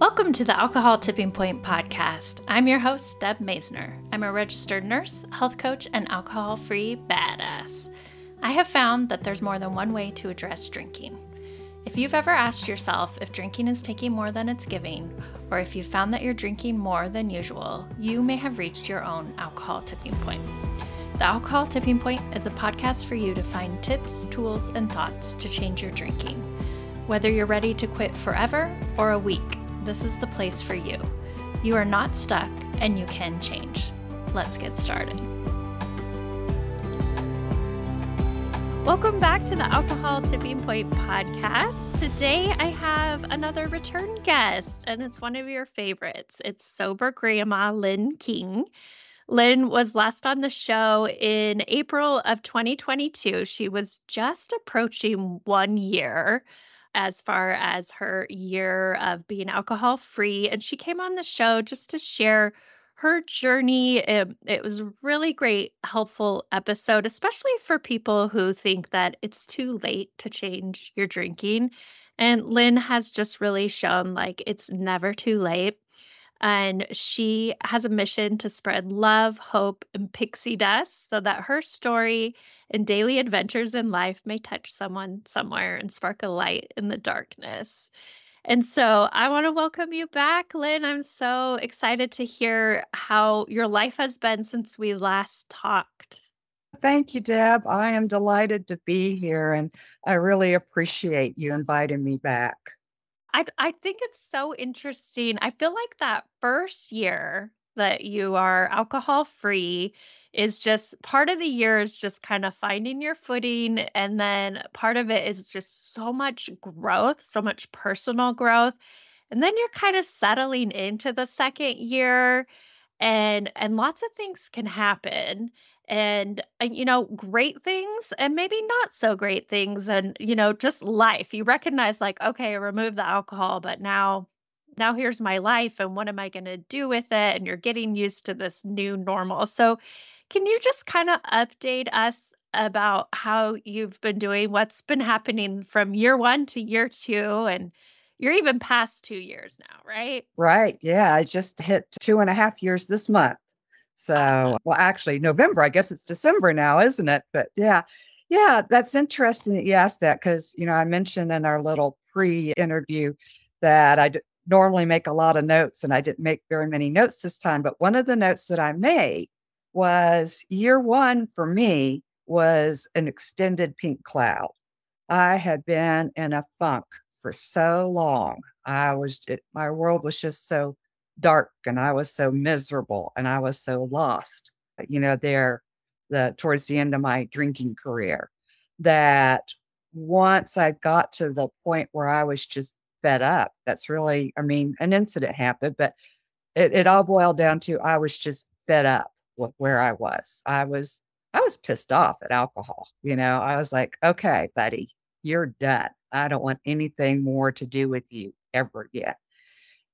Welcome to the Alcohol Tipping Point podcast. I'm your host, Deb Masner. I'm a registered nurse, health coach, and alcohol free badass. I have found that there's more than one way to address drinking. If you've ever asked yourself if drinking is taking more than it's giving, or if you've found that you're drinking more than usual, you may have reached your own alcohol tipping point. The Alcohol Tipping Point is a podcast for you to find tips, tools, and thoughts to change your drinking. Whether you're ready to quit forever or a week, this is the place for you. You are not stuck and you can change. Let's get started. Welcome back to the Alcohol Tipping Point podcast. Today I have another return guest, and it's one of your favorites. It's sober grandma Lynn King. Lynn was last on the show in April of 2022. She was just approaching one year as far as her year of being alcohol free. And she came on the show just to share her journey. It, it, was really great, helpful episode, especially for people who think that it's too late to change your drinking. And Lynn has just really shown like it's never too late. And she has a mission to spread love, hope, and pixie dust so that her story and daily adventures in life may touch someone somewhere and spark a light in the darkness. And so I want to welcome you back, Lynn. I'm so excited to hear how your life has been since we last talked. Thank you, Deb. I am delighted to be here and I really appreciate you inviting me back. I I think it's so interesting. I feel like that first year that you are alcohol free is just part of the year is just kind of finding your footing and then part of it is just so much growth, so much personal growth. And then you're kind of settling into the second year and and lots of things can happen and uh, you know great things and maybe not so great things and you know just life you recognize like okay remove the alcohol but now now here's my life and what am i going to do with it and you're getting used to this new normal so can you just kind of update us about how you've been doing what's been happening from year 1 to year 2 and you're even past two years now, right? Right. Yeah. I just hit two and a half years this month. So, well, actually, November, I guess it's December now, isn't it? But yeah, yeah, that's interesting that you asked that because, you know, I mentioned in our little pre interview that I d- normally make a lot of notes and I didn't make very many notes this time. But one of the notes that I made was year one for me was an extended pink cloud. I had been in a funk for so long. I was, it, my world was just so dark and I was so miserable and I was so lost, uh, you know, there the towards the end of my drinking career that once I got to the point where I was just fed up, that's really, I mean, an incident happened, but it, it all boiled down to I was just fed up with where I was. I was, I was pissed off at alcohol. You know, I was like, okay, buddy, you're done. I don't want anything more to do with you ever again.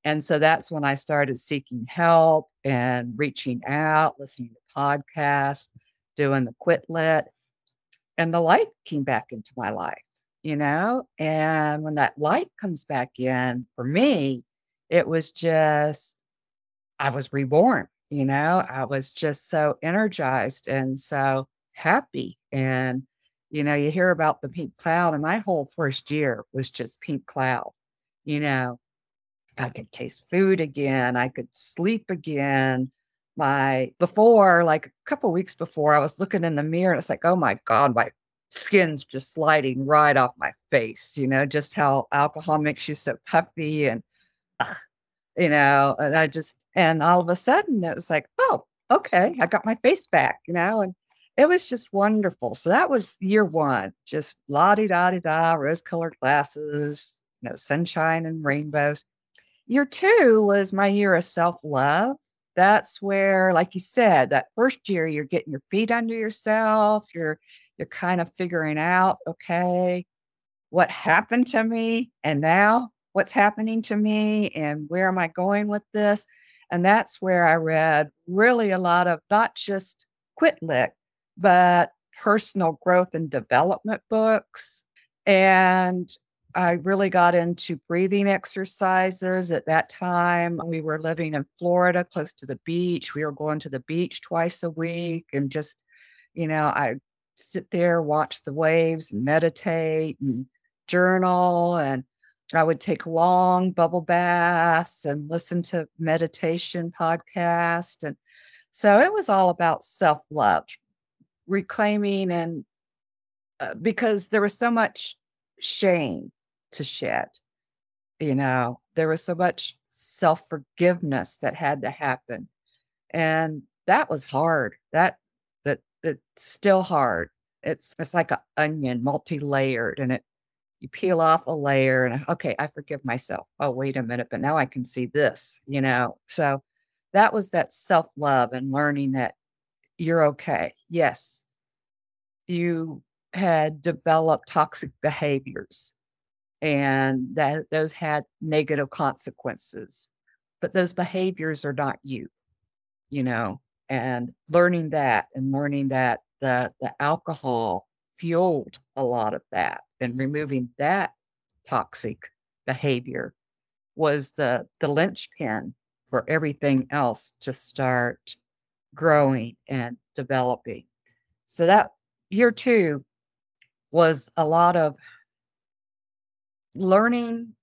And so that's when I started seeking help and reaching out, listening to podcasts, doing the quit lit. And the light came back into my life, you know? And when that light comes back in for me, it was just, I was reborn, you know? I was just so energized and so happy. And, you know, you hear about the pink cloud, and my whole first year was just pink cloud, you know? I could taste food again. I could sleep again. My before, like a couple weeks before, I was looking in the mirror and it's like, oh my God, my skin's just sliding right off my face. You know, just how alcohol makes you so puffy and, you know, and I just, and all of a sudden it was like, oh, okay, I got my face back, you know, and it was just wonderful. So that was year one, just la di da di da, rose colored glasses, you know, sunshine and rainbows. Year two was my year of self love. That's where, like you said, that first year you're getting your feet under yourself. You're you're kind of figuring out, okay, what happened to me, and now what's happening to me, and where am I going with this? And that's where I read really a lot of not just quit lit, but personal growth and development books. And I really got into breathing exercises at that time. We were living in Florida, close to the beach. We were going to the beach twice a week and just, you know, I sit there, watch the waves, meditate and journal. And I would take long bubble baths and listen to meditation podcasts. And so it was all about self love, reclaiming and uh, because there was so much shame to shed. You know, there was so much self forgiveness that had to happen. And that was hard. That that it's still hard. It's it's like an onion, multi-layered, and it you peel off a layer and okay, I forgive myself. Oh, wait a minute, but now I can see this, you know. So that was that self-love and learning that you're okay. Yes, you had developed toxic behaviors and that those had negative consequences but those behaviors are not you you know and learning that and learning that the the alcohol fueled a lot of that and removing that toxic behavior was the the linchpin for everything else to start growing and developing. So that year two was a lot of learning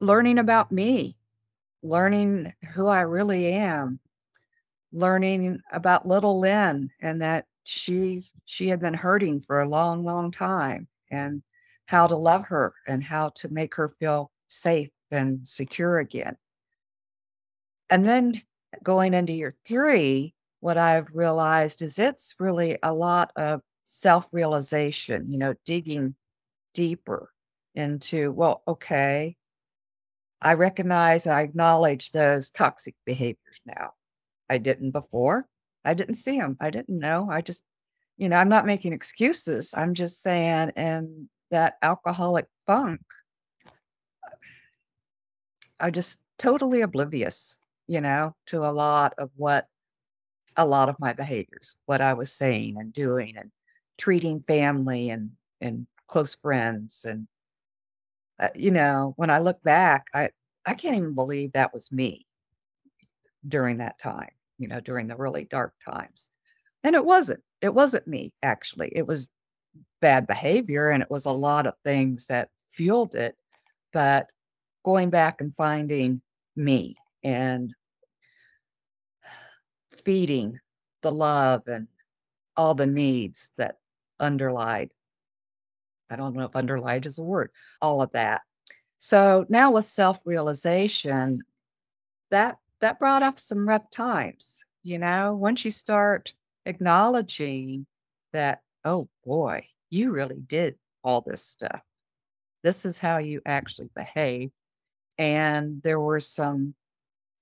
learning about me, learning who I really am, learning about little Lynn and that she she had been hurting for a long, long time and how to love her and how to make her feel safe and secure again. And then going into year three, what I've realized is it's really a lot of self realization, you know, digging deeper into, well, okay, I recognize, I acknowledge those toxic behaviors now. I didn't before. I didn't see them. I didn't know. I just, you know, I'm not making excuses. I'm just saying, and that alcoholic funk, I'm just totally oblivious, you know, to a lot of what a lot of my behaviors, what I was saying and doing and treating family and and close friends and uh, you know when i look back i i can't even believe that was me during that time you know during the really dark times and it wasn't it wasn't me actually it was bad behavior and it was a lot of things that fueled it but going back and finding me and feeding the love and all the needs that underlied. I don't know if underlied is a word, all of that. So now with self-realization, that that brought up some rough times. You know, once you start acknowledging that, oh boy, you really did all this stuff. This is how you actually behave. And there were some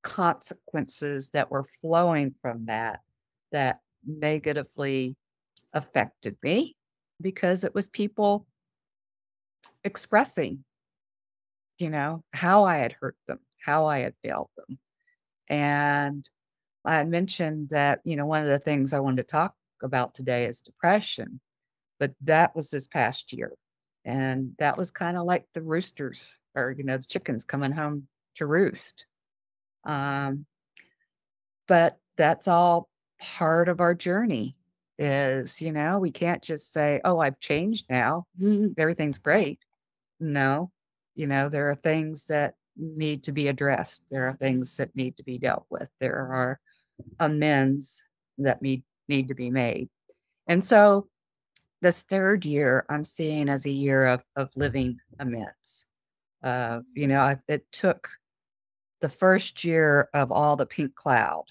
consequences that were flowing from that that negatively affected me because it was people expressing, you know, how I had hurt them, how I had failed them. And I had mentioned that, you know, one of the things I wanted to talk about today is depression, but that was this past year. And that was kind of like the roosters or, you know, the chickens coming home to roost. Um, but that's all part of our journey is, you know, we can't just say, oh, I've changed now. Mm, Everything's great. No, you know, there are things that need to be addressed. There are things that need to be dealt with. There are amends that need, need to be made. And so this third year I'm seeing as a year of, of living amends. Uh, you know, I, it took the first year of all the pink cloud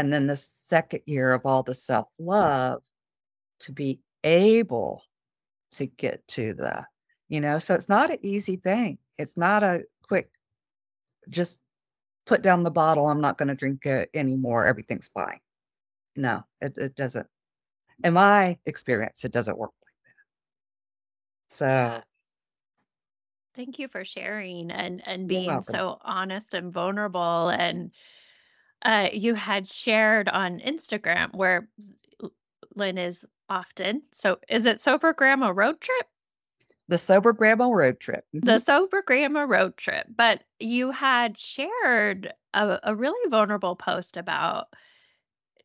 and then the second year of all the self love to be able to get to the, you know, so it's not an easy thing. It's not a quick, just put down the bottle. I'm not going to drink it anymore. Everything's fine. No, it, it doesn't. In my experience, it doesn't work like that. So, Yeah. Thank you for sharing and and being so honest and vulnerable and uh you had shared on Instagram where Lynn is often. So is it Sober Grandma Road Trip? The Sober Grandma Road Trip. The Mhm. Sober Grandma Road Trip, but you had shared a a really vulnerable post about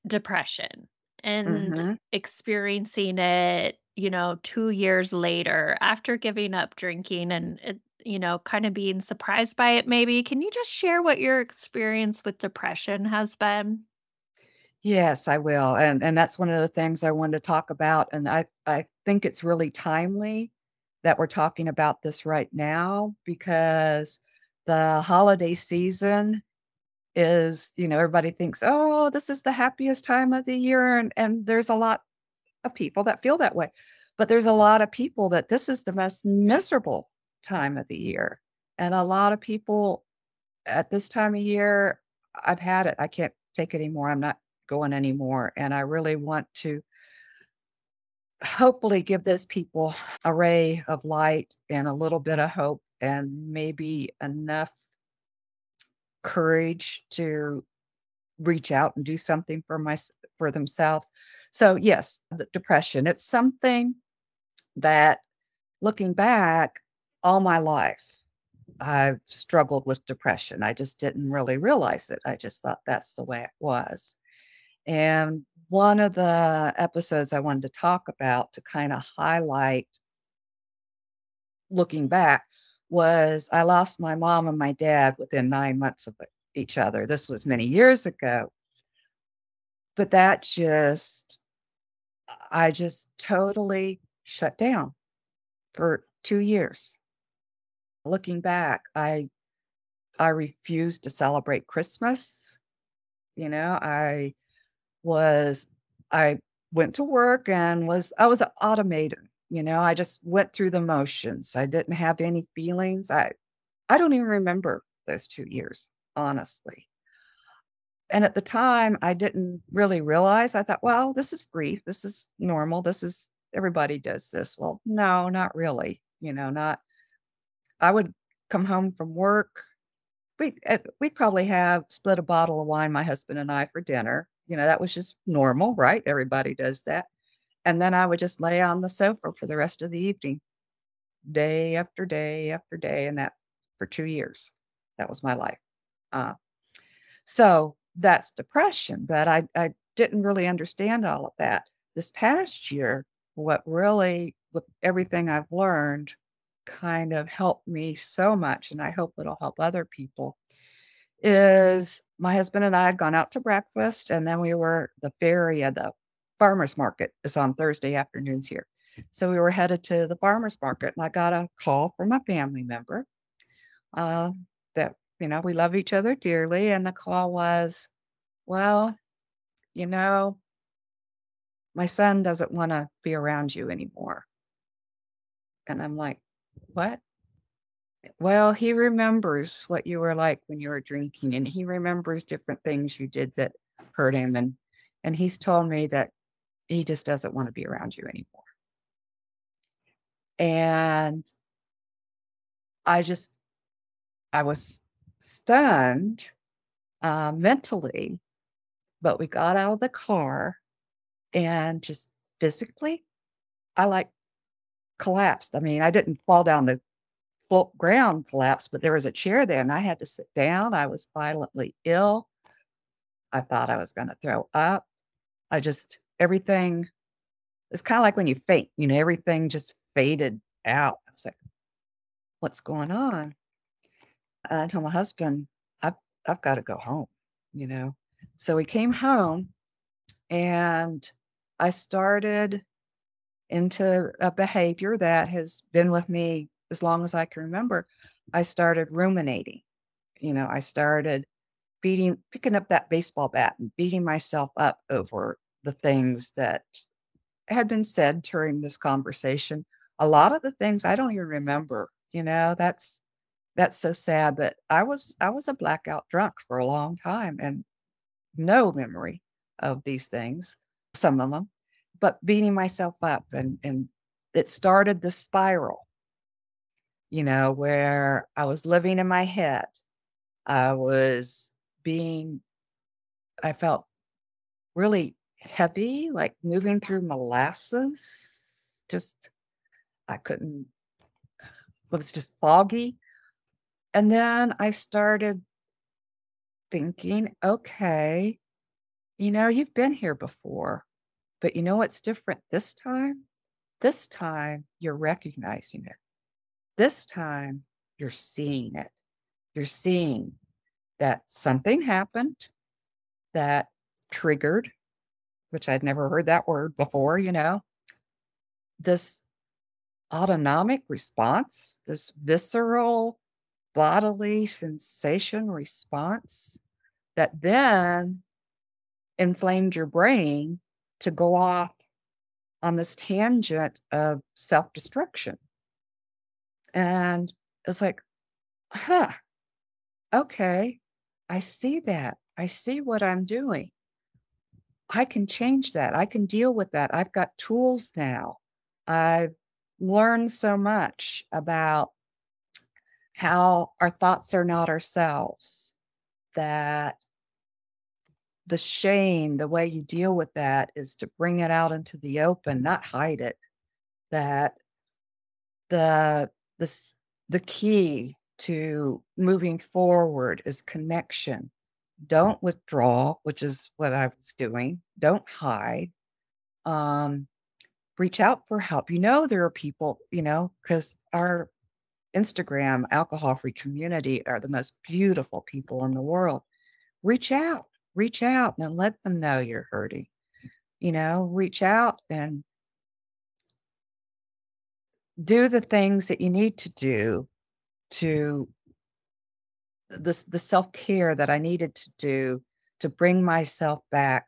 depression and Mhm. experiencing it, you know, 2 years later after giving up drinking and it you know, kinda being surprised by it maybe. Can you just share what your experience with depression has been? Yes, I will, and and that's one of the things I wanted to talk about, and I I think it's really timely that we're talking about this right now because the holiday season is you know, everybody thinks, "Oh, this is the happiest time of the year," and and there's a lot of people that feel that way, but there's a lot of people that this is the most miserable time of the year, and a lot of people at this time of year, I've had it. I can't take it anymore. I'm not going anymore. And I really want to hopefully give those people a ray of light and a little bit of hope and maybe enough courage to reach out and do something for my for themselves. So yes, the depression, it's something that looking back all my life I've struggled with depression. I just didn't really realize it. I just thought that's the way it was. And one of the episodes I wanted to talk about to kind of highlight looking back was I lost my mom and my dad within 9 months of each other. This was many years ago. But that just I just totally shut down for 2 years. Looking back, I I refused to celebrate Christmas. You know, I was I went to work and was I was a automaton, you know, I just went through the motions. I didn't have any feelings. I I don't even remember those 2 years, honestly. And at the time, I didn't really realize. I thought, "Well, this is grief. This is normal. This is everybody does this." Well, no, not really, you know, not I would come home from work. We'd eh, we'd probably have split a bottle of wine, my husband and I, for dinner. You know, that was just normal, right? Everybody does that. And then I would just lay on the sofa for the rest of the evening, day after day after day, and that for 2 years. That was my life. Uh, so that's depression, but I I didn't really understand all of that. This past year, what really with everything I've learned kind of helped me so much, and I hope it'll help other people, is my husband and I had gone out to breakfast, and then we were the ferry of the farmer's market is on Thursday afternoons here. So we were headed to the farmer's market, and I got a call from a family member uh, that, you know, we love each other dearly. And the call was, well, you know, my son doesn't want to be around you anymore. And I'm like, what? Well, he remembers what you were like when you were drinking, and he remembers different things you did that hurt him. And and he's told me that he just doesn't want to be around you anymore. And I just I was stunned uh, mentally, but we got out of the car and just physically, I like collapsed. I mean, I didn't fall down the ground collapse, but there was a chair there and I had to sit down. I was violently ill. I thought I was going to throw up. I just, everything, it's kind of like when you faint, you know, everything just faded out. I was like, what's going on? And I told my husband, I've, I've got to go home, you know? So we came home and I started into a behavior that has been with me as long as I can remember. I started ruminating. You know, I started beating, picking up that baseball bat and beating myself up over the things that had been said during this conversation. A lot of the things I don't even remember. You know, that's that's so sad. But I was I was a blackout drunk for a long time and no memory of these things, some of them, but beating myself up and and it started the spiral, you know, where I was living in my head. I was being I felt really heavy, like moving through molasses. Just I couldn't it was just foggy. And then I started thinking, okay, you know, you've been here before, but you know what's different this time? This time you're recognizing it. This time you're seeing it. You're seeing that something happened that triggered, which I'd never heard that word before, you know, this autonomic response, this visceral bodily sensation response that then inflamed your brain to go off on this tangent of self destruction. And it's like, huh, okay, I see that. I see what I'm doing. I can change that. I can deal with that. I've got tools now. I've learned so much about how our thoughts are not ourselves, that the shame, the way you deal with that is to bring it out into the open, not hide it. That the the the key to moving forward is connection. Don't withdraw, which is what I was doing. Don't hide. Um, reach out for help. You know, there are people, you know, because our Instagram alcohol free community are the most beautiful people in the world. Reach out, reach out and let them know you're hurting. You know, reach out and do the things that you need to do to the, the self-care that I needed to do to bring myself back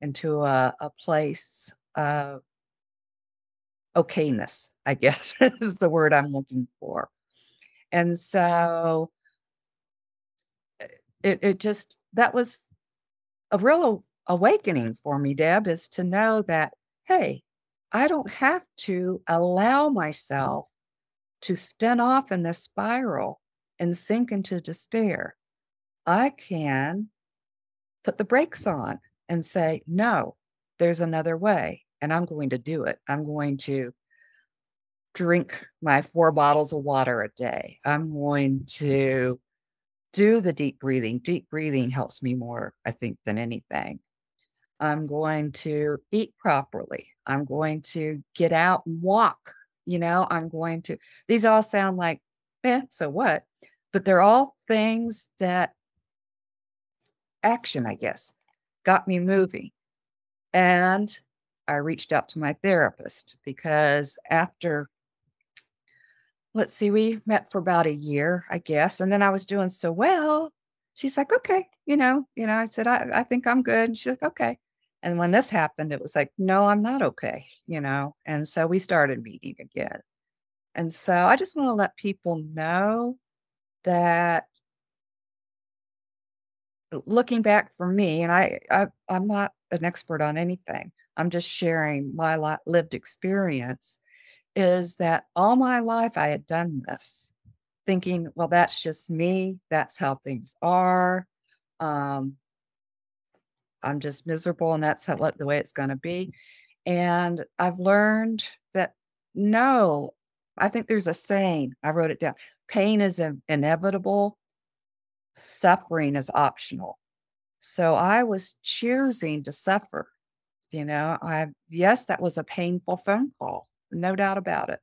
into a, a place of okayness, I guess is the word I'm looking for. And so eh, it, it just, that was a real awakening for me, Deb, is to know that, hey, I don't have to allow myself to spin off in this spiral and sink into despair. I can put the brakes on and say, no, there's another way, and I'm going to do it. I'm going to drink my four bottles of water a day. I'm going to do the deep breathing. Deep breathing helps me more, I think, than anything. I'm going to eat properly. I'm going to get out and walk. You know, I'm going to, these all sound like, eh, so what? But they're all things that action, I guess, got me moving. And I reached out to my therapist because after let's see, we met for about a year, I guess. And then I was doing so well. She's like, okay, you know, you know, I said, I, I think I'm good. And she's like, okay. And when this happened, it was like, no, I'm not okay, you know. And so we started meeting again. And so I just want to let people know that looking back for me, and I, I I'm not an expert on anything. I'm just sharing my lived experience is that all my life I had done this, thinking, well, that's just me. That's how things are. Um, I'm just miserable, and that's how what the way it's going to be. And I've learned that no, I think there's a saying. I wrote it down. Pain is in- inevitable. Suffering is optional. So I was choosing to suffer. You know, I yes, that was a painful phone call no doubt about it.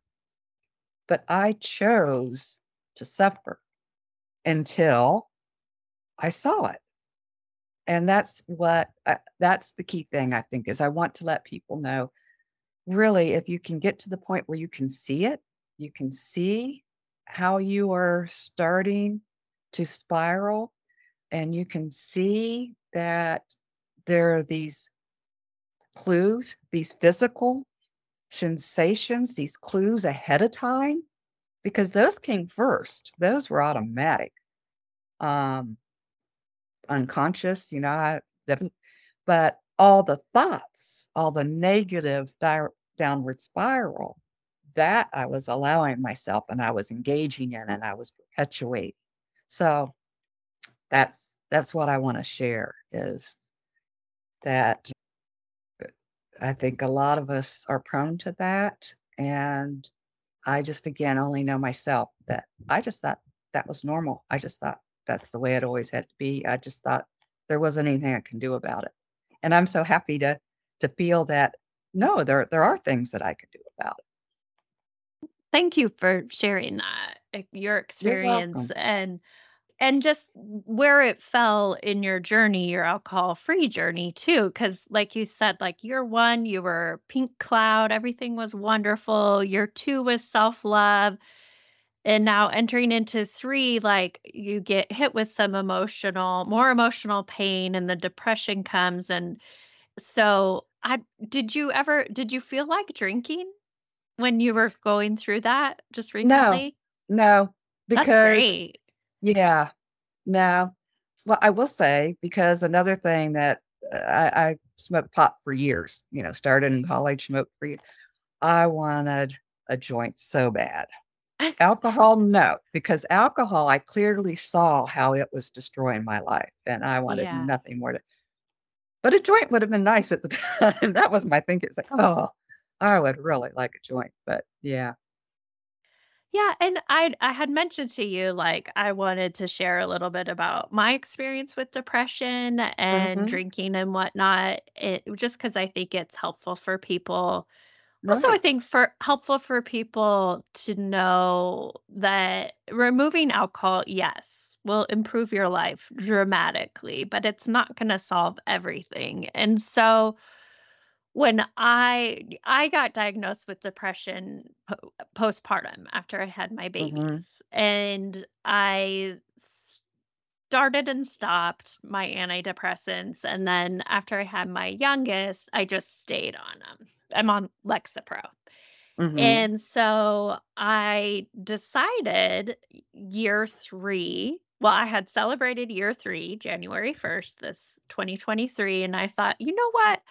But I chose to suffer until I saw it. And that's what, uh, that's the key thing, I think, is I want to let people know really, if you can get to the point where you can see it, you can see how you are starting to spiral, and you can see that there are these clues, these physical sensations, these clues ahead of time, because those came first. Those were automatic. Um, unconscious, you know, I, but all the thoughts, all the negative di- downward spiral, that I was allowing myself and I was engaging in and I was perpetuating. So that's that's what I want to share is that I think a lot of us are prone to that. And I just, again, only know myself that I just thought that was normal. I just thought that's the way it always had to be. I just thought there wasn't anything I can do about it. And I'm so happy to to feel that no, there there are things that I could do about it. Thank you for sharing that, eh, your experience and and just where it fell in your journey, your alcohol-free journey too, because like you said, like year 1, you were pink cloud, everything was wonderful. Year 2 was self-love, and now entering into 3, like, you get hit with some emotional more emotional pain and the depression comes, and so I did you ever did you feel like drinking when you were going through that just recently? no, That's because. Yeah, no. Well, I will say, because another thing that uh, I I smoked pot for years, you know, started in college, smoked for ye I wanted a joint so bad. Alcohol, no, because alcohol, I clearly saw how it was destroying my life, and I wanted Yeah. nothing more to but a joint would have been nice at the time. That was my thinking. It's like, "Oh, I would really like a joint," but yeah. Yeah, and I I had mentioned to you, like, I wanted to share a little bit about my experience with depression and Mhm. drinking and whatnot, it just because I think it's helpful for people. Also, I Right. think for helpful for people to know that removing alcohol, yes, will improve your life dramatically, but it's not gonna solve everything, and so when I I got diagnosed with depression po postpartum after I had my Mhm. babies, and I started and stopped my antidepressants, and then after I had my youngest, I just stayed on them. I'm on Lexapro. Mhm. And so I decided year 3 well, I had celebrated year 3, January 1st, this 2023, and I thought, "You know what?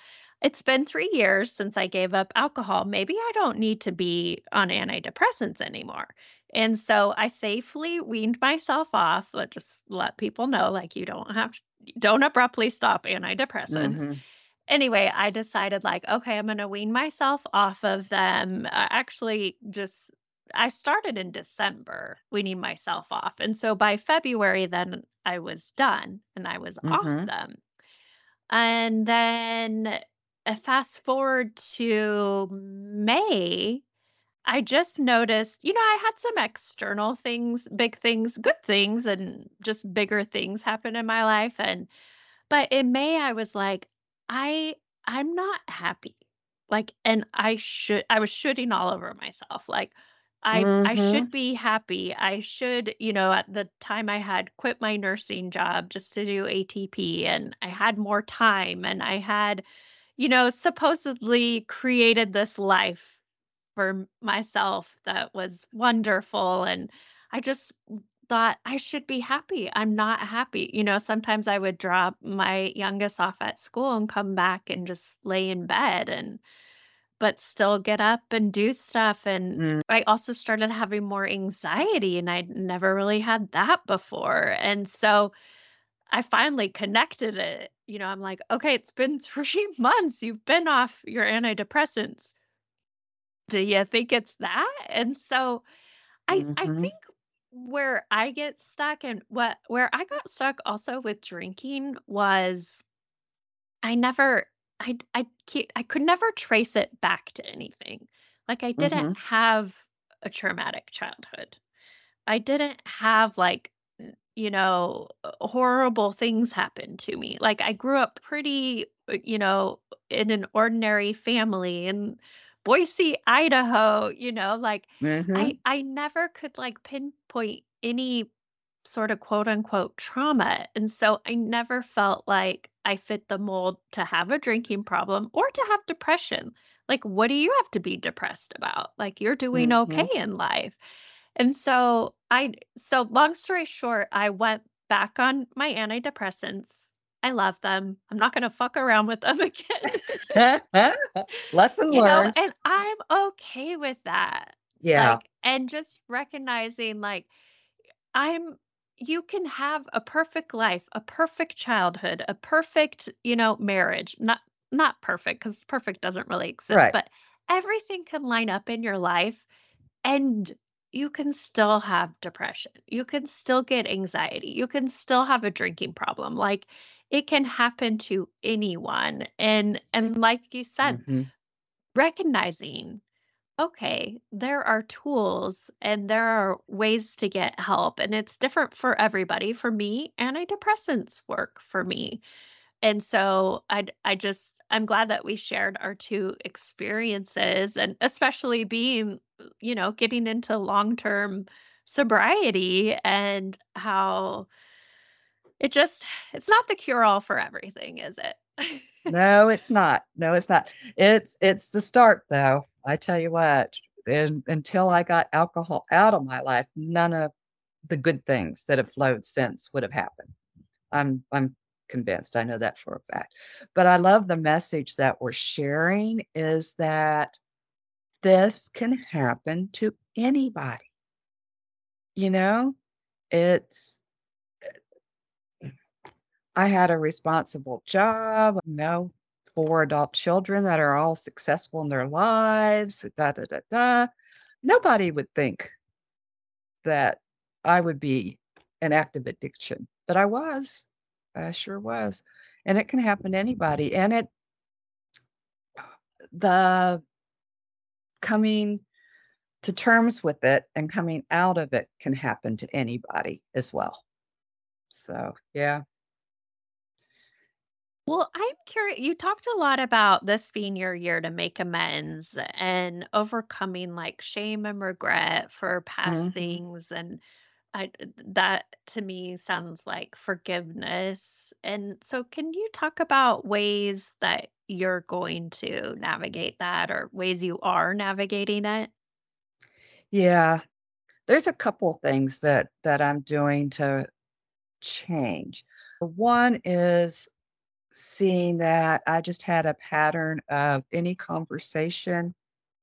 It's been 3 years since I gave up alcohol. Maybe I don't need to be on antidepressants anymore." And so I safely weaned myself off, let just let people know, like, you don't have don't abruptly stop antidepressants. Mhm. Anyway, I decided like, "Okay, I'm gonna wean myself off of them." Uh, actually, just I started in December weaning myself off, and so by February, then I was done and I was off Mhm. them. And then, fast forward to May, I just noticed you know, I had some external things, big things, good things, and just bigger things happen in my life, and but in May, I was like, "I I'm not happy." Like, and I should I was shooting all over myself, like, I I mm-hmm. should be happy. I should you know, at the time I had quit my nursing job just to do ATP, and I had more time, and I had, you know, supposedly created this life for myself that was wonderful, and I just thought, "I should be happy." I'm not happy. You know, sometimes I would drop my youngest off at school and come back and just lay in bed and but still get up and do stuff, and Mm. I also started having more anxiety, and I'd never really had that before, and so I finally connected it. You know, I'm like, "Okay, it's been 3 months you've been off your antidepressants. Do you think it's that?" And so I I Mhm. think where I get stuck and what where I got stuck also with drinking was I never I I I could never trace it back to anything. Like, I didn't Mhm. have a traumatic childhood. I didn't have, like, you know, uh, horrible things happen to me. Like, I grew up pretty, uh, you know, in an ordinary family in Boise, Idaho, you know, like, I Mhm. I never could, like, pinpoint any sort of quote unquote trauma. And so I never felt like I fit the mold to have a drinking problem or to have depression. Like, what do you have to be depressed about? Like, you're doing okay Mhm. in life. And so I, so long story short, I went back on my antidepressants. I love them. I'm not going to fuck around with them again. Lesson you know, learned. and I'm okay with that. Yeah. Like, and just recognizing, like, I'm you can have a perfect life, a perfect childhood, a perfect, you know, marriage. Not not perfect because perfect doesn't really exist, Right. but everything can line up in your life And you can still have depression. You can still get anxiety. You can still have a drinking problem. Like it can happen to anyone. And and like you said, Mhm. recognizing okay, there are tools and there are ways to get help and it's different for everybody. For me, antidepressants work for me. And so I I just I'm glad that we shared our 2 experiences and especially being, you know, getting into long-term sobriety and how it just it's not the cure all for everything, is it? No, it's not. No, it's not. It's it's the start though. I tell you what, until I got alcohol out of my life, none of the good things that have flowed since would have happened. I'm I'm convinced. I know that for a fact. But I love the message that we're sharing is that this can happen to anybody. You know, it's eh, I had a responsible job, you know, 4 adult children that are all successful in their lives, da da da da. Nobody would think that I would be an active addiction, but I was. I sure was. And it can happen to anybody. And it the coming to terms with it and coming out of it can happen to anybody as well. So, yeah. Well, I'm curious. You talked a lot about this being your year to make amends and overcoming like shame and regret for past Mhm. things. And I, that to me sounds like forgiveness. And so, can you talk about ways that you're going to navigate that or ways you are navigating it? Yeah. There's a couple things that that I'm doing to change. One is seeing that I just had a pattern of any conversation,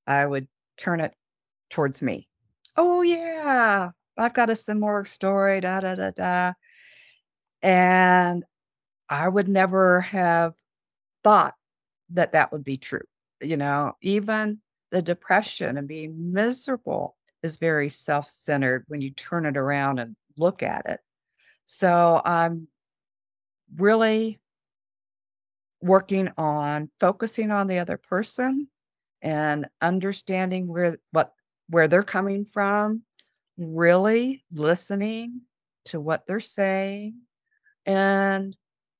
I would turn it towards me. "Oh, yeah. I've got a similar story, da, da, da, da." And I would never have thought that that would be true, you know? Even the depression and being miserable is very self-centered when you turn it around and look at it. So, I'm really working on focusing on the other person and understanding where what where they're coming from, really listening to what they're saying and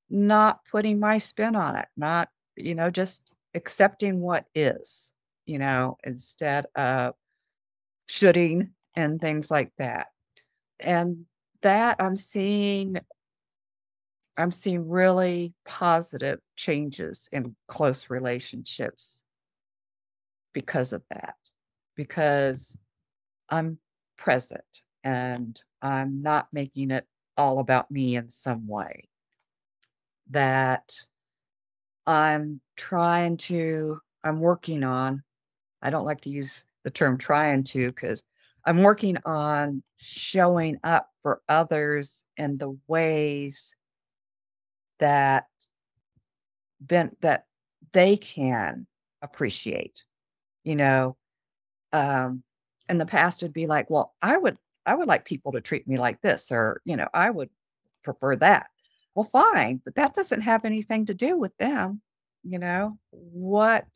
not putting my spin on it, not, you know, just accepting what is, you know, instead of shooting and things like that. And that I'm seeing I'm seeing really positive changes in close relationships because of that. Because I'm present and I'm not making it all about me in some way. That I'm trying to I'm working on I don't like to use the term trying to because I'm working on showing up for others in the ways that ben that they can appreciate, you know? Um, in the past, it'd be like, "Well, I would I would like people to treat me like this," or, you know, "I would prefer that." Well, fine, but that doesn't have anything to do with them, you know? What,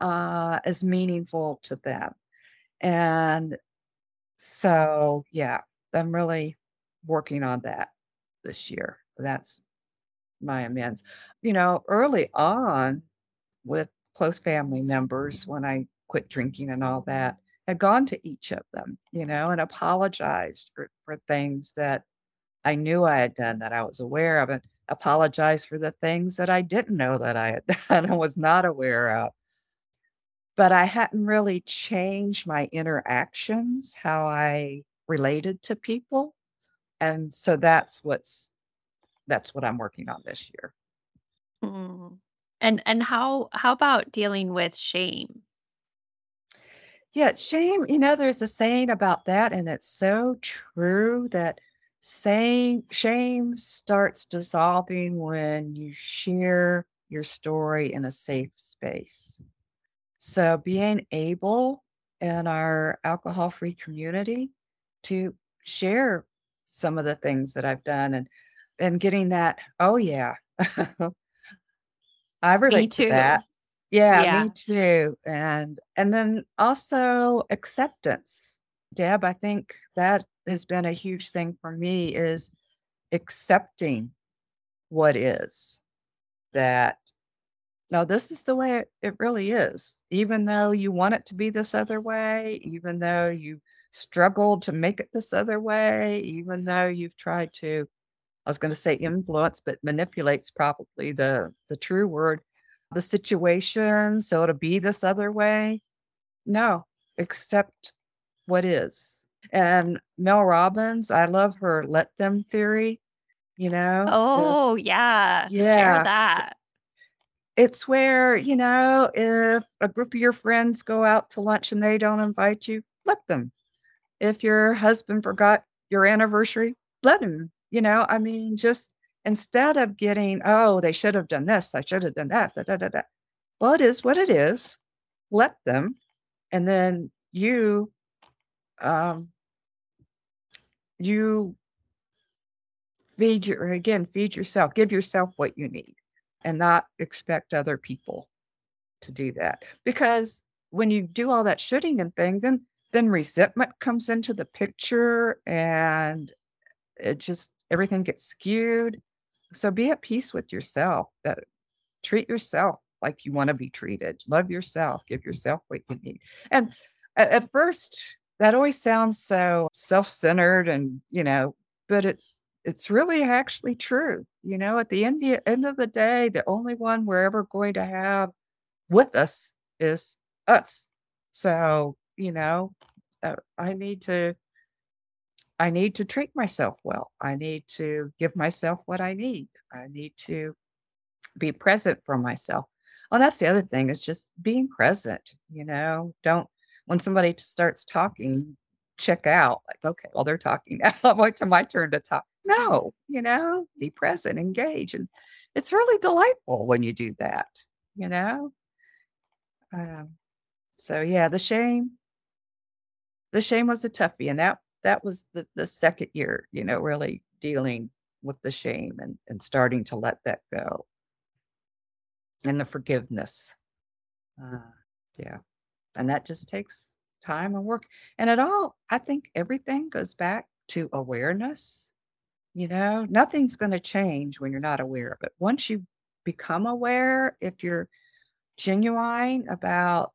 uh, is meaningful to them? And so, yeah, I'm really working on that this year. That's my amends. You know, early on with close family members when I quit drinking and all that, had gone to each of them, you know, and apologized for, for things that I knew I had done that I was aware of and apologized for the things that I didn't know that I had done and was not aware of. But I hadn't really changed my interactions, how I related to people. And so that's what's that's what I'm working on this year. Mm. And and how how about dealing with shame? Yeah, shame, you know, there's a saying about that, and it's so true that saying shame starts dissolving when you share your story in a safe space. So being able in our alcohol free community to share some of the things that I've done and and getting that, oh yeah, I relate to that. Yeah, Yeah. me too. And and then also acceptance. Deb, I think that has been a huge thing for me is accepting what is that no, this is the way it, it really is. Even though you want it to be this other way, even though you struggled to make it this other way, even though you've tried to, I was going to say influence, but manipulates probably the the true word, the situation so it'll be this other way. No, accept what is. And Mel Robbins, I love her let them theory, you know, Oh, yeah. Share yeah, that. It's where, you know, if a group of your friends go out to lunch and they don't invite you, let them. If your husband forgot your anniversary, let him. You know, I mean, just instead of getting, oh, they should have done this, I should have done that, da, da, da, da. Well, it is what it is. Let them. And then you, um, you feed your, again, feed yourself, give yourself what you need and not expect other people to do that. Because when you do all that shooting and thing, then then resentment comes into the picture and it just everything gets skewed. So be at peace with yourself. Uh, treat yourself like you want to be treated. Love yourself. Give yourself what you need. And at, at first, that always sounds so self-centered and you know, but it's it's really actually true. You know, at the end, end of the day, the only one we're ever going to have with us is us. So, you know, uh, I need to I need to treat myself well. I need to give myself what I need. I need to be present for myself. Oh, that's the other thing is just being present, you know. Don't when somebody starts talking, check out like, okay, well, they're talking now. Wait till my turn to talk. No, you know, be present, engage. And it's really delightful when you do that, you know. Um, so yeah, the shame, the shame was a toughie, and that that was the the second year, you know, really dealing with the shame and and starting to let that go and the forgiveness. Uh, yeah, and that just takes time and work. And it all, I think, everything goes back to awareness. You know, nothing's going to change when you're not aware of it. Once you become aware, if you're genuine about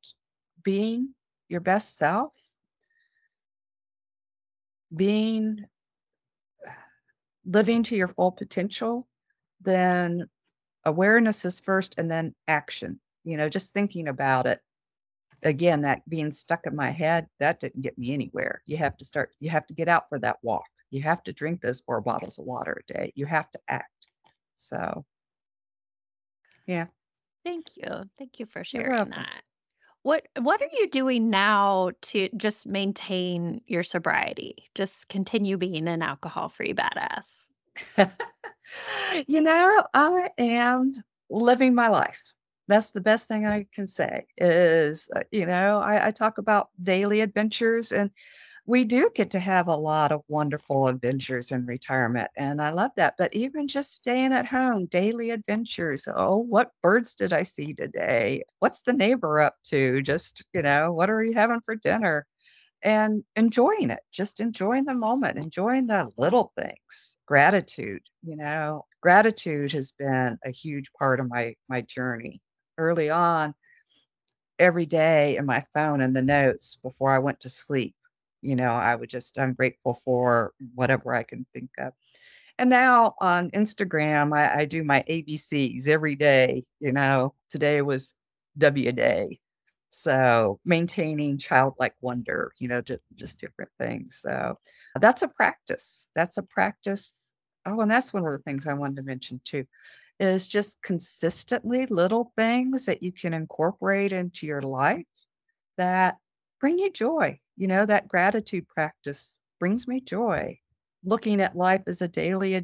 being your best self, being living to your full potential, then awareness is first and then action. You know, just thinking about it. Again, that being stuck in my head, that didn't get me anywhere. You have to start, you have to get out for that walk. You have to drink those four bottles of water a day. You have to act. So, yeah, Thank you. Thank you for sharing that. What what are you doing now to just maintain your sobriety? Just continue being an alcohol-free badass? You know, I am living my life. That's the best thing I can say is, uh, you know, I, I talk about daily adventures and we do get to have a lot of wonderful adventures in retirement. And I love that. But even just staying at home, daily adventures. Oh, what birds did I see today? What's the neighbor up to? Just, you know, what are you having for dinner? and enjoying it, just enjoying the moment, enjoying the little things. Gratitude, you know, gratitude has been a huge part of my my journey. Early on, every day in my phone and the notes before I went to sleep, you know, I would just I'm grateful for whatever I can think of. And now on Instagram, I, I do my ABCs every day. You know, today was W day. So maintaining childlike wonder, you know, just, just different things. So that's a practice. That's a practice. Oh, and that's one of the things I wanted to mention too, is just consistently little things that you can incorporate into your life that bring you joy. You know, that gratitude practice brings me joy. Looking at life as a daily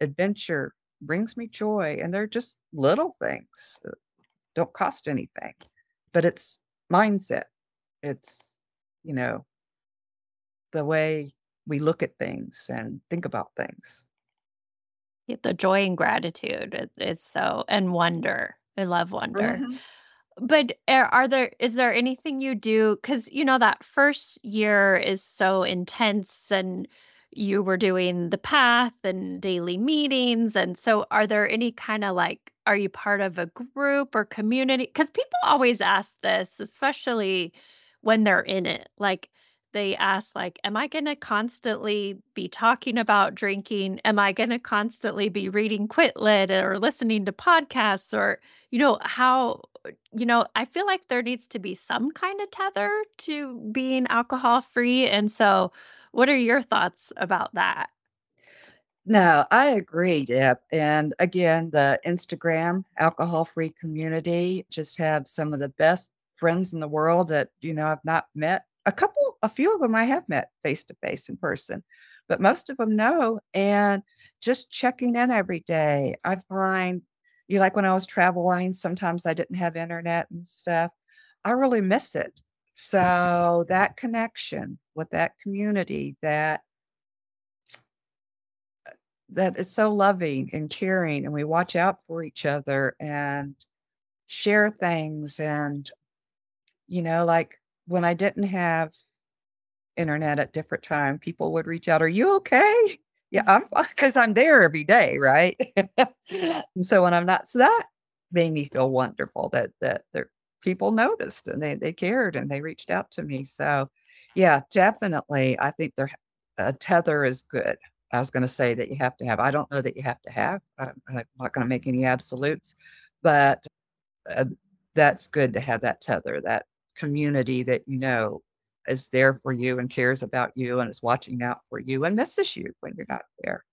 adventure brings me joy. And they're just little things, uh, don't cost anything, but it's mindset. It's you know, the way we look at things and think about things. The joy and gratitude is so and wonder. I love wonder. Mhm. But are there is there anything you do? Because you know, that first year is so intense and you were doing the path and daily meetings, and so are there any kinda, like are you part of a group or community? Because people always ask this, especially when they're in it, like, they ask, like, "Am I gonna constantly be talking about drinking? Am I gonna constantly be reading Quit Lit or listening to podcasts?" Or, you know, how you know, I feel like there needs to be some kind of tether to being alcohol free. And so, what are your thoughts about that? No, I agree, Deb. And again, the Instagram alcohol-free community just have some of the best friends in the world that, you know, I've not met. A couple, a few of them I have met face to face in person, but most of them no. And just checking in every day. I find you like when I was traveling, sometimes I didn't have internet and stuff. I really miss it. So that connection with that community that that is so loving and caring, and we watch out for each other and share things. And, you know, like when I didn't have internet at different time, people would reach out, "Are you okay?" Yeah, I'm because I'm there every day, right? And so when I'm not so that made me feel wonderful that that there people noticed and they they cared and they reached out to me. So, yeah, definitely, I think there a tether is good. I was gonna say that you have to have I don't know that you have to have, I'm I'm not gonna make any absolutes, but, uh, that's good to have that tether, that community that you know is there for you and cares about you and is watching out for you and misses you when you're not there.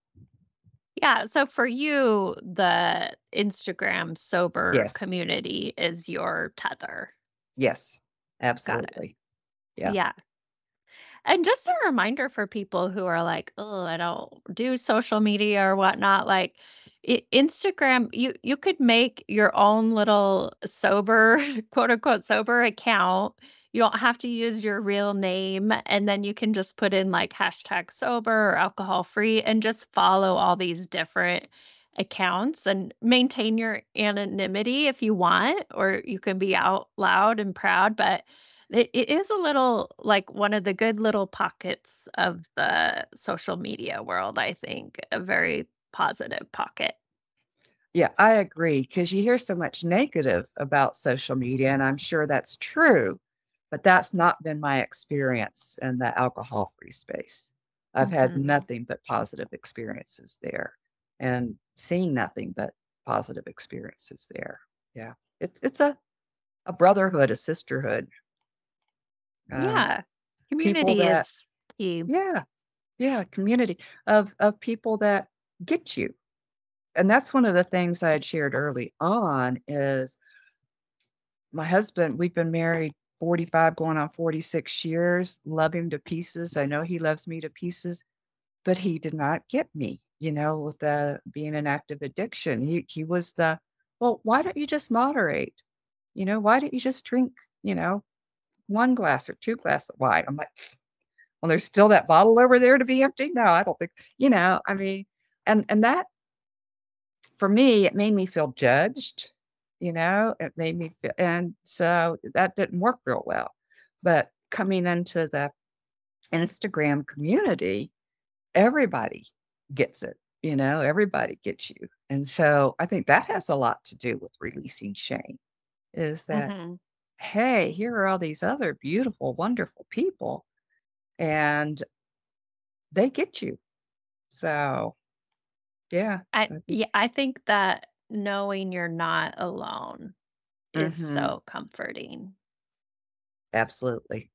Yeah, so for you, the Instagram sober Yes. community is your tether. Yes. Absolutely. Yeah. Yeah. And just a reminder for people who are like, "Oh, I don't do social media or whatnot," like, Instagram, you you could make your own little sober, quote unquote, "sober" account. You don't have to use your real name, and then you can just put in, like, hashtag sober or alcohol free and just follow all these different accounts and maintain your anonymity if you want, or you can be out loud and proud, but it it is a little like one of the good little pockets of the social media world, I think, a very positive pocket. Yeah, I agree because you hear so much negative about social media, and I'm sure that's true, but that's not been my experience in the alcohol-free space. I've had Mhm. nothing but positive experiences there and seen nothing but positive experiences there. Yeah. It's it's a a brotherhood, a sisterhood, um, Yeah. Community that is key. yeah, yeah, community of of people that get you. And that's one of the things I had shared early on is my husband, we've been married 45 going on 46 years, love him to pieces. I know he loves me to pieces, but he did not get me, you know, with the being an active addiction. He he was the, well, why don't you just moderate? You know, why don't you just drink, you know, one glass or two glasses of wine? I'm like, well, there's still that bottle over there to be empty. No, I don't think, you know, I mean, and and that for me, it made me feel judged, you know, it made me feel and so that didn't work real well. But coming into the Instagram community, everybody gets it, you know, everybody gets you. And so I think that has a lot to do with releasing shame is that, Mhm. hey, here are all these other beautiful, wonderful people and they get you. So yeah, I I think yeah, I think that knowing you're not alone is Mhm. so comforting. absolutely.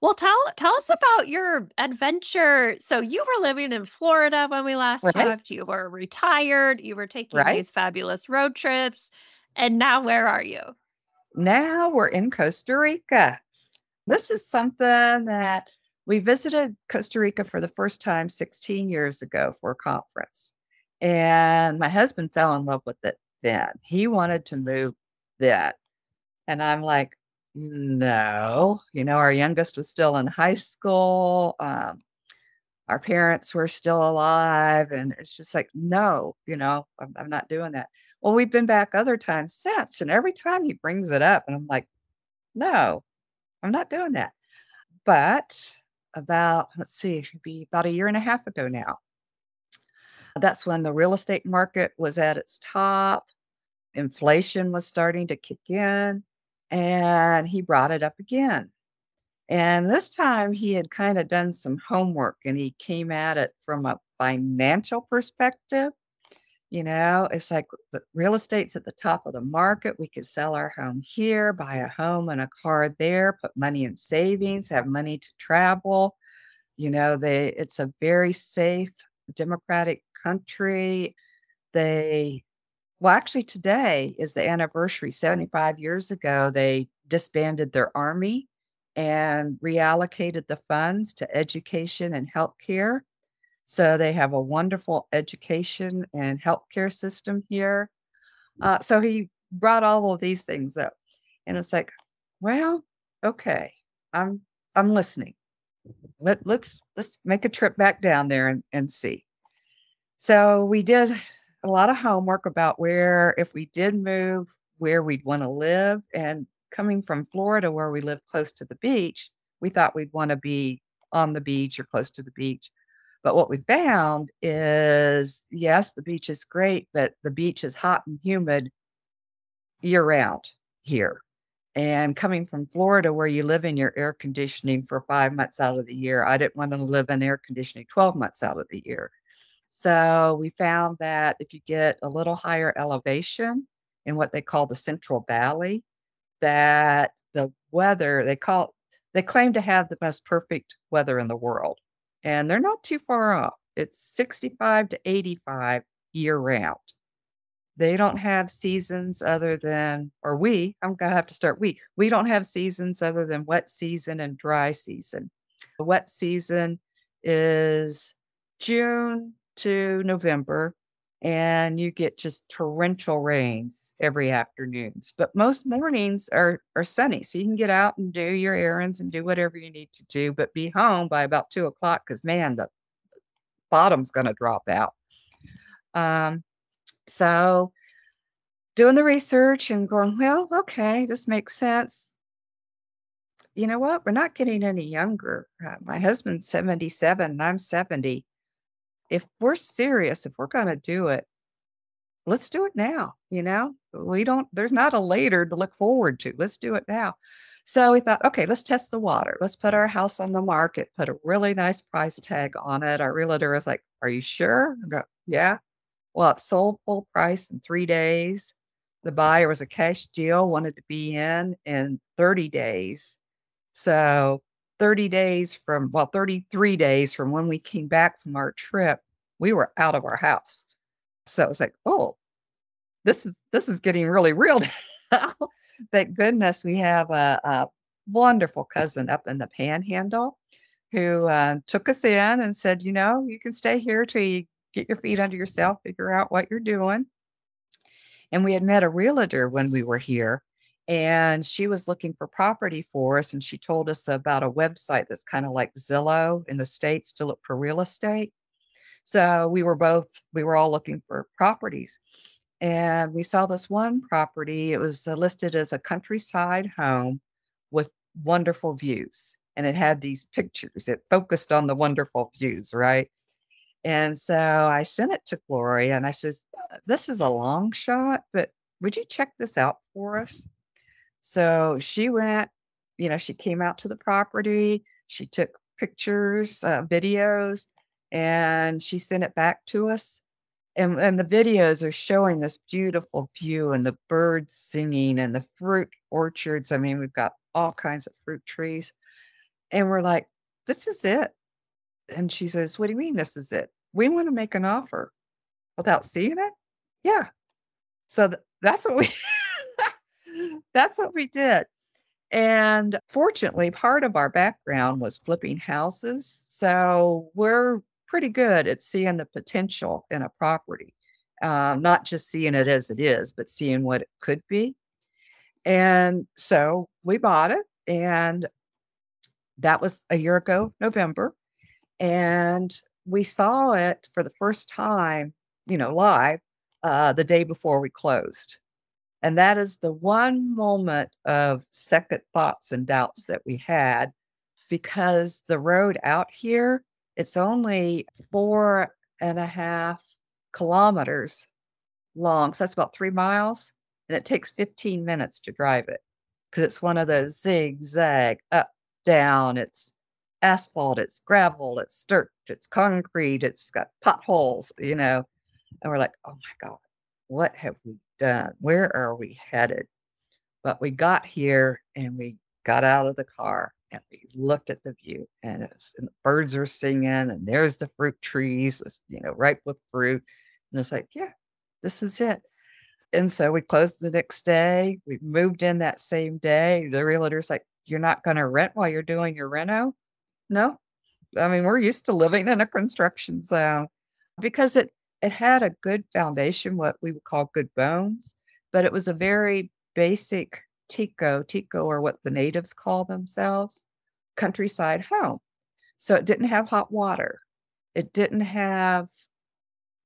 Well, tell tell us about your adventure. So you were living in Florida when we last Right, talked. You were retired. You were taking right. these fabulous road trips. And now where are you? Now we're in Costa Rica. This is something that we visited Costa Rica for the first time 16 years ago for a conference. And my husband fell in love with it then. He wanted to move then. And I'm like, No, you know, our youngest was still in high school. Um, our parents were still alive, and it's just like, no, you know, I'm, I'm not doing that. Well, we've been back other times since, and every time he brings it up, and I'm like, no, I'm not doing that. But about, let's see, it should be about a year and a half ago now. That's when the real estate market was at its top. Inflation was starting to kick in, and he brought it up again. And this time he had kind of done some homework and he came at it from a financial perspective. You know, it's like the real estate's at the top of the market. We could sell our home here, buy a home and a car there, put money in savings, have money to travel. You know, they it's a very safe, democratic country. They well, actually today is the anniversary. 75 years ago, they disbanded their army and reallocated the funds to education and healthcare. So they have a wonderful education and healthcare system here. Uh, so he brought all of these things up, and it's like, well, okay, I'm I'm listening. Let let's let's make a trip back down there and, and see. So we did a lot of homework about where, if we did move, where we'd want to live. And coming from Florida, where we live close to the beach, we thought we'd want to be on the beach or close to the beach. But what we found is yes, the beach is great, but the beach is hot and humid year round here. And coming from Florida, where you live in your air conditioning for five months out of the year, I didn't want to live in air conditioning 12 months out of the year. So we found that if you get a little higher elevation in what they call the Central Valley, that the weather they call they claim to have the most perfect weather in the world. And they're not too far off. It's 65 to 85 year round. They don't have seasons other than, or we, I'm going to have to start we, we don't have seasons other than wet season and dry season. The wet season is June to November, and you get just torrential rains every afternoons. But most mornings are are sunny, so you can get out and do your errands and do whatever you need to do, but be home by about two o'clock because man, the bottom's going to drop out. Um, so doing the research and going, well, okay, this makes sense. You know what? We're not getting any younger. Uh, my husband's 77 and I'm 70 if we're serious, if we're gonna do it, let's do it now, you know? We don't there's not a later to look forward to. Let's do it now. So we thought, okay, let's test the water. Let's put our house on the market, put a really nice price tag on it. Our realtor was like, Are you sure? I go, yeah. Well, it sold full price in three days. The buyer was a cash deal, wanted to be in in 30 days. So 30 days from, well, 33 days from when we came back from our trip, we were out of our house. So it was like, oh, this is this is getting really real now. Thank goodness we have a, a, wonderful cousin up in the Panhandle who uh, took us in and said, you know, you can stay here till you get your feet under yourself, figure out what you're doing. And we had met a realtor when we were here, and she was looking for property for us and she told us about a website that's kind of like Zillow in the states to look for real estate. So we were both we were all looking for properties. And we saw this one property. It was uh, listed as a countryside home with wonderful views. And it had these pictures. It focused on the wonderful views, right? And so I sent it to Gloria and I says, This is a long shot, but would you check this out for us? So she went, you know, she came out to the property, she took pictures, uh, videos, and she sent it back to us. And, and the videos are showing this beautiful view and the birds singing and the fruit orchards. I mean, we've got all kinds of fruit trees. And we're like, this is it. And she says, What do you mean this is it? We want to make an offer without seeing it. Yeah. So th- that's what we that's what we did. And fortunately, part of our background was flipping houses. So we're pretty good at seeing the potential in a property, uh, not just seeing it as it is, but seeing what it could be. And so we bought it, and that was a year ago, November. And we saw it for the first time, you know, live uh, the day before we closed. And that is the one moment of second thoughts and doubts that we had because the road out here, it's only four and a half kilometers long. So that's about three miles. And it takes 15 minutes to drive it because it's one of those zigzag up, down. It's asphalt, it's gravel, it's dirt, it's concrete, it's got potholes, you know. And we're like, oh my God, what have we done? Where are we headed? But we got here and we got out of the car and we looked at the view and, was, and the birds are singing and there's the fruit trees, you know, ripe with fruit. And it's like, yeah, this is it. And so we closed the next day. We moved in that same day. The realtor's like, you're not going to rent while you're doing your reno? No. I mean, we're used to living in a construction zone because it it had a good foundation, what we would call good bones, but it was a very basic tico, tico or what the natives call themselves, countryside home. So it didn't have hot water. It didn't have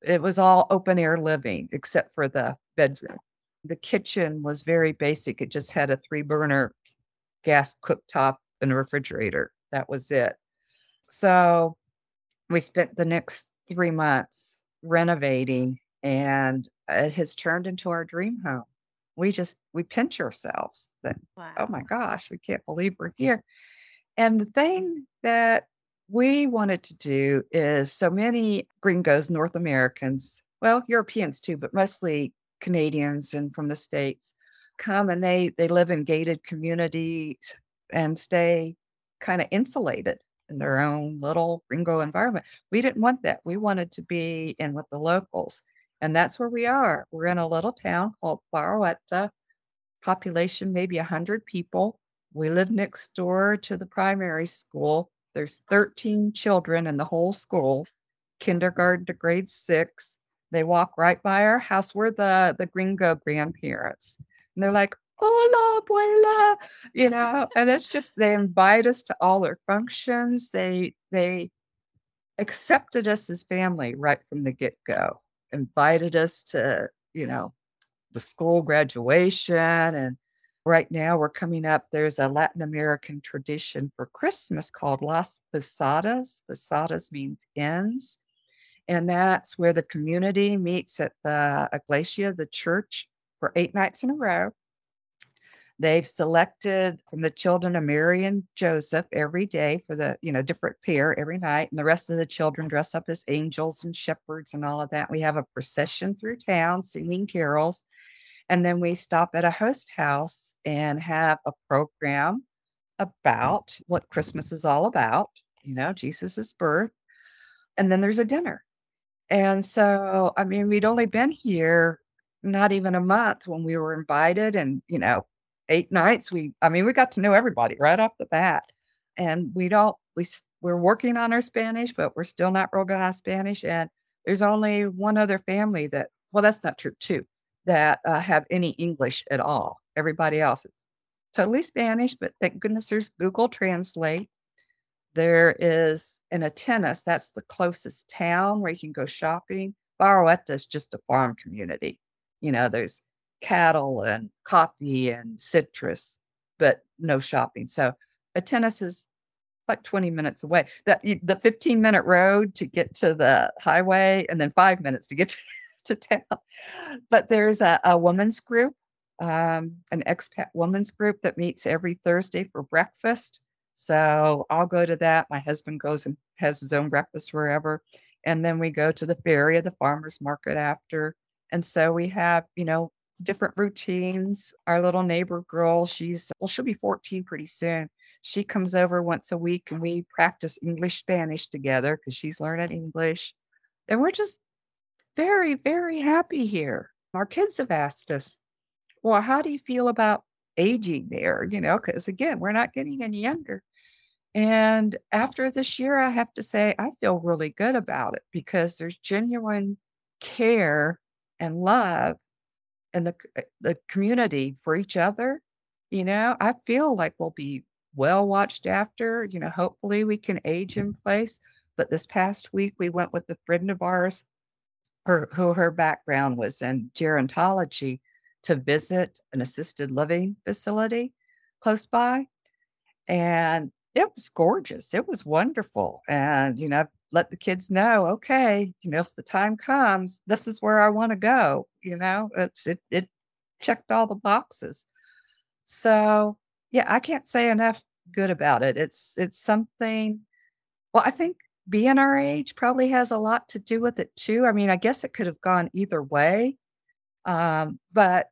it was all open air living except for the bedroom. The kitchen was very basic. It just had a three burner gas cooktop and a refrigerator. That was it. So we spent the next three months renovating and it has turned into our dream home. We just we pinch ourselves that wow. oh my gosh, we can't believe we're here. And the thing that we wanted to do is so many gringos, North Americans, well, Europeans too, but mostly Canadians and from the States come and they they live in gated communities and stay kind of insulated in their own little gringo environment. We didn't want that. We wanted to be in with the locals. And that's where we are. We're in a little town called Barroetta, population maybe 100 people. We live next door to the primary school. There's 13 children in the whole school, kindergarten to grade six. They walk right by our house. We're the, the gringo grandparents. And they're like, hola, abuela, you know, and it's just they invite us to all their functions. They they accepted us as family right from the get-go, invited us to, you know, the school graduation. And right now we're coming up, there's a Latin American tradition for Christmas called Las Posadas. Posadas means ends And that's where the community meets at the iglesia, the church, for eight nights in a row. They've selected from the children of Mary and Joseph every day for the, you know, different pair every night. And the rest of the children dress up as angels and shepherds and all of that. We have a procession through town singing carols. And then we stop at a host house and have a program mm-hmm. about what Christmas is all about, you know, Jesus's birth. And then there's a dinner. And so, I mean, we'd only been here not even a month when we were invited and, you know, eight nights, we, I mean, we got to know everybody right off the bat. And we don't, we, we're working on our Spanish, but we're still not real good at Spanish. And there's only one other family that, well, that's not true too, that uh, have any English at all. Everybody else is totally Spanish, but thank goodness there's Google Translate. There is an Atenas, that's the closest town where you can go shopping. Barroetta is just a farm community. You know, there's cattle and coffee and citrus, but no shopping. So Atenas is like 20 minutes away. That the 15 minute road to get to the highway and then five minutes to get to, to town. But there's a, a women's group, um, an expat women's group that meets every Thursday for breakfast. So I'll go to that. My husband goes and has his own breakfast wherever. And then we go to the feria of the farmers market after. And so we have, you know, different routines. Our little neighbor girl, she's, well, she'll be 14 pretty soon. She comes over once a week and we practice English Spanish together because she's learning English. And we're just very, very happy here. Our kids have asked us, well, how do you feel about aging there? You know, because again, we're not getting any younger. And after this year, I have to say, I feel really good about it because there's genuine care and love and the, uh, the community for each other you know, I feel like we'll be well watched after. You know, hopefully we can age in place. But this past week, we went with a friend of ours, her, who her background was in gerontology, to visit an assisted living facility close by. And it was gorgeous. It was wonderful. And, you know, let the kids know, okay, you know, if the time comes, this is where I want to go. You know, it's it it checked all the boxes. So yeah, I can't say enough good about it. It's it's something well, I think being our age probably has a lot to do with it too. I mean, I guess it could have gone either way. Um, but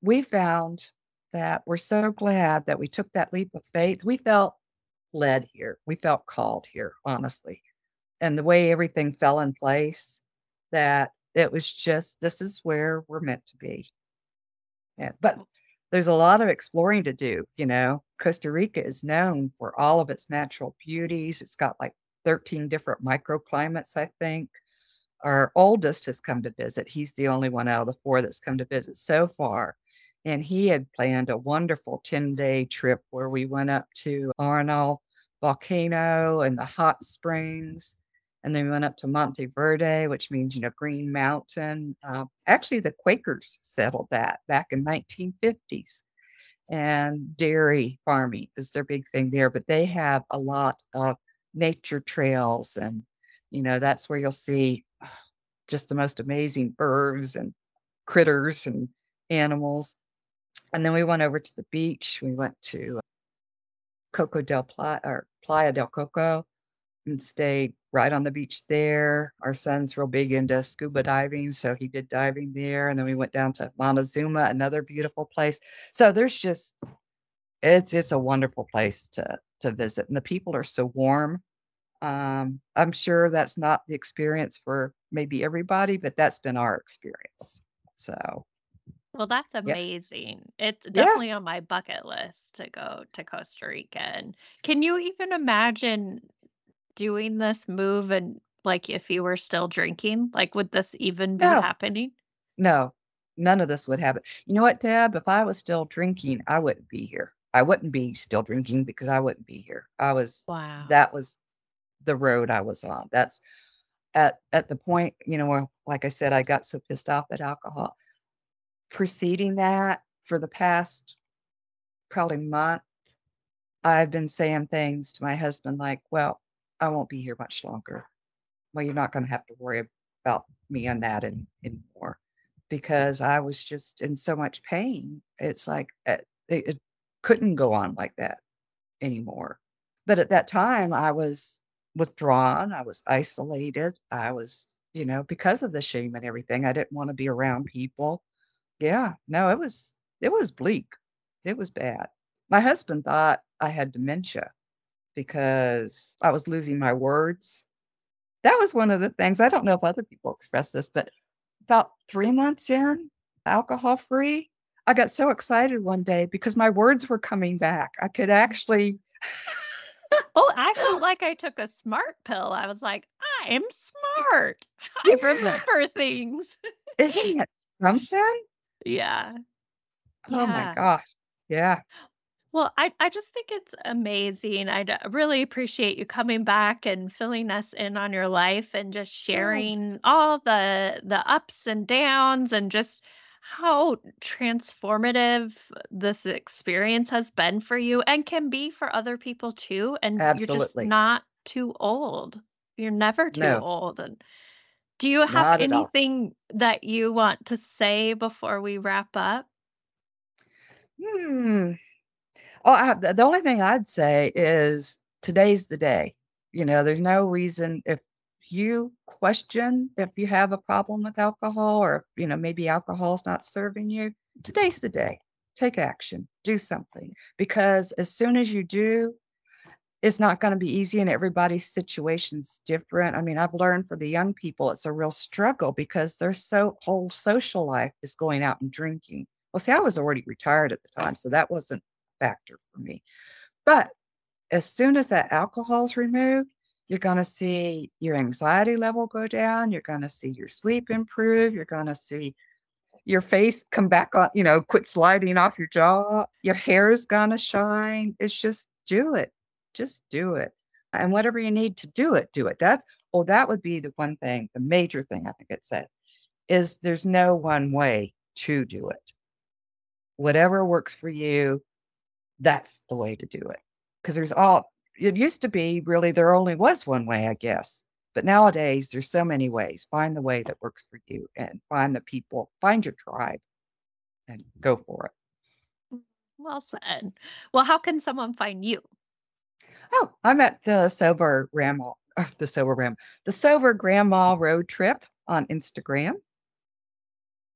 we found that we're so glad that we took that leap of faith. We felt led here. We felt called here, honestly. And the way everything fell in place, that it was just, this is where we're meant to be. Yeah. But there's a lot of exploring to do. You know, Costa Rica is known for all of its natural beauties. It's got like 13 different microclimates, I think. Our oldest has come to visit. He's the only one out of the four that's come to visit so far. And he had planned a wonderful 10 day trip where we went up to Arenal volcano and the hot springs. And then we went up to Monte Verde, which means, you know, Green Mountain. Uh, actually, the Quakers settled that back in 1950s. And dairy farming is their big thing there, but they have a lot of nature trails. And, you know, that's where you'll see just the most amazing birds and critters and animals. And then we went over to the beach. We went to Coco del Playa or Playa del Coco and stayed right on the beach there. Our son's real big into scuba diving, so he did diving there. And then we went down to Montezuma, another beautiful place. So there's just it's it's a wonderful place to to visit, and the people are so warm. Um, I'm sure that's not the experience for maybe everybody, but that's been our experience. So Well, that's yeah, amazing. It's yeah, definitely on my bucket list to go to Costa Rica. And can you even imagine doing this move and like if you were still drinking? Like, would this even be no, happening? no, none of this would happen. You know what, Deb? If I was still drinking, I wouldn't be here. I wouldn't be still drinking because I wouldn't be here. I was Wow. that was the road I was on. That's at at the point, you know, where, like I said, I got so pissed off at alcohol. Preceding that, for the past probably month, I've been saying things to my husband like, "Well, I won't be here much longer. Well, you're not gonna have to worry about me on that any anymore," because I was just in so much pain. It's like, uh, it it couldn't go on like that anymore. But at that time, I was withdrawn, I was isolated, I was, you know, because of the shame and everything, I didn't wanna be around people. Yeah, no, it was it was bleak. It was bad. My husband thought I had dementia because I was losing my words. That was one of the things I don't know if other people express this, but about 3 months in, alcohol free, I got so excited one day because my words were coming back. I could actually Oh, I felt like I took a smart pill. I was like, I'm smart. I Yeah, remember things. isn't it something? Yeah. Oh my gosh. Yeah, Well, I, I just think it's amazing. I really appreciate you coming back and filling us in on your life and just sharing all the the ups and downs and just how transformative this experience has been for you and can be for other people too. And you're just not too old. You're never too No, old. And do you have at all. anything that you want to say before we wrap up? Hmm. Oh, I the only thing I'd say is today's the day. You know, there's no reason if you question if you have a problem with alcohol or, you know, maybe alcohol's not serving you, today's the day. Take action, do something because as soon as you do, it's not gonna be easy and everybody's situation's different. I mean, I've learned for the young people, it's a real struggle because their so whole social life is going out and drinking. Well, see, I was already retired at the time, so that wasn't factor for me. But as soon as that alcohol is removed, you're gonna see your anxiety level go down, you're gonna see your sleep improve, you're gonna see your face come back on, you know, quit sliding off your jaw. Your hair's gonna shine. It's just do it. Just do it. And whatever you need to do it, do it. That's oh, that would be the one thing, the major thing I think it said is there's no one way to do it. Whatever works for you, that's the way to do it. Because there's all it used to be really there only was one way, I guess. But nowadays, there's so many ways. Find the way that works for you and find the people, find your tribe and go for it. Well said. Well, how can someone find you? Oh, I'm at the Sober Grandma, uh, the Sober Grandma, the Sober Grandma Road Trip on Instagram.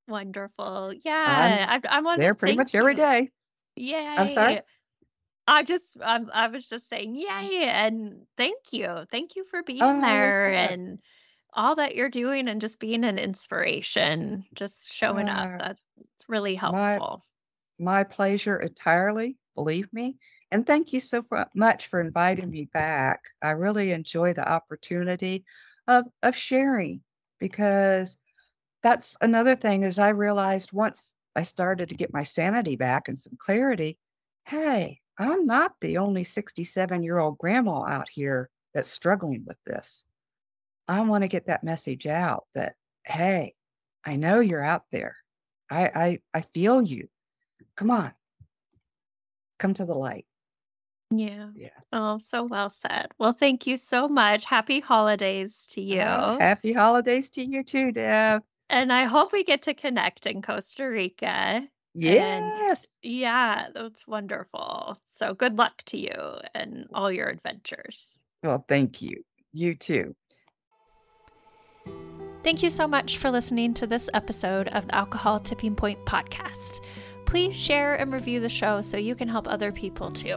Wonderful. Yeah. I, I want there pretty much every day. Yeah. I'm sorry. I just um, I was just saying yay and thank you. Thank you for being Oh, there and all that you're doing and just being an inspiration, just showing up. uh, That's really my helpful. my pleasure entirely, believe me. And thank you so fu- much for inviting me back. I really enjoy the opportunity of of sharing because that's another thing is I realized once I started to get my sanity back and some clarity, hey, I'm not the only 67 year old grandma out here that's struggling with this. I want to get that message out that, hey, I know you're out there. I I, I feel you. Come on, come to the light. Yeah. Yeah. Oh, so well said. Well, thank you so much. Happy holidays to you. Oh, happy holidays to you too, Deb. And I hope we get to connect in Costa Rica. And Yes. yeah, that's wonderful. So good luck to you and all your adventures. Well, thank you. You too. Thank you so much for listening to this episode of the Alcohol Tipping Point podcast. Please share and review the show so you can help other people too.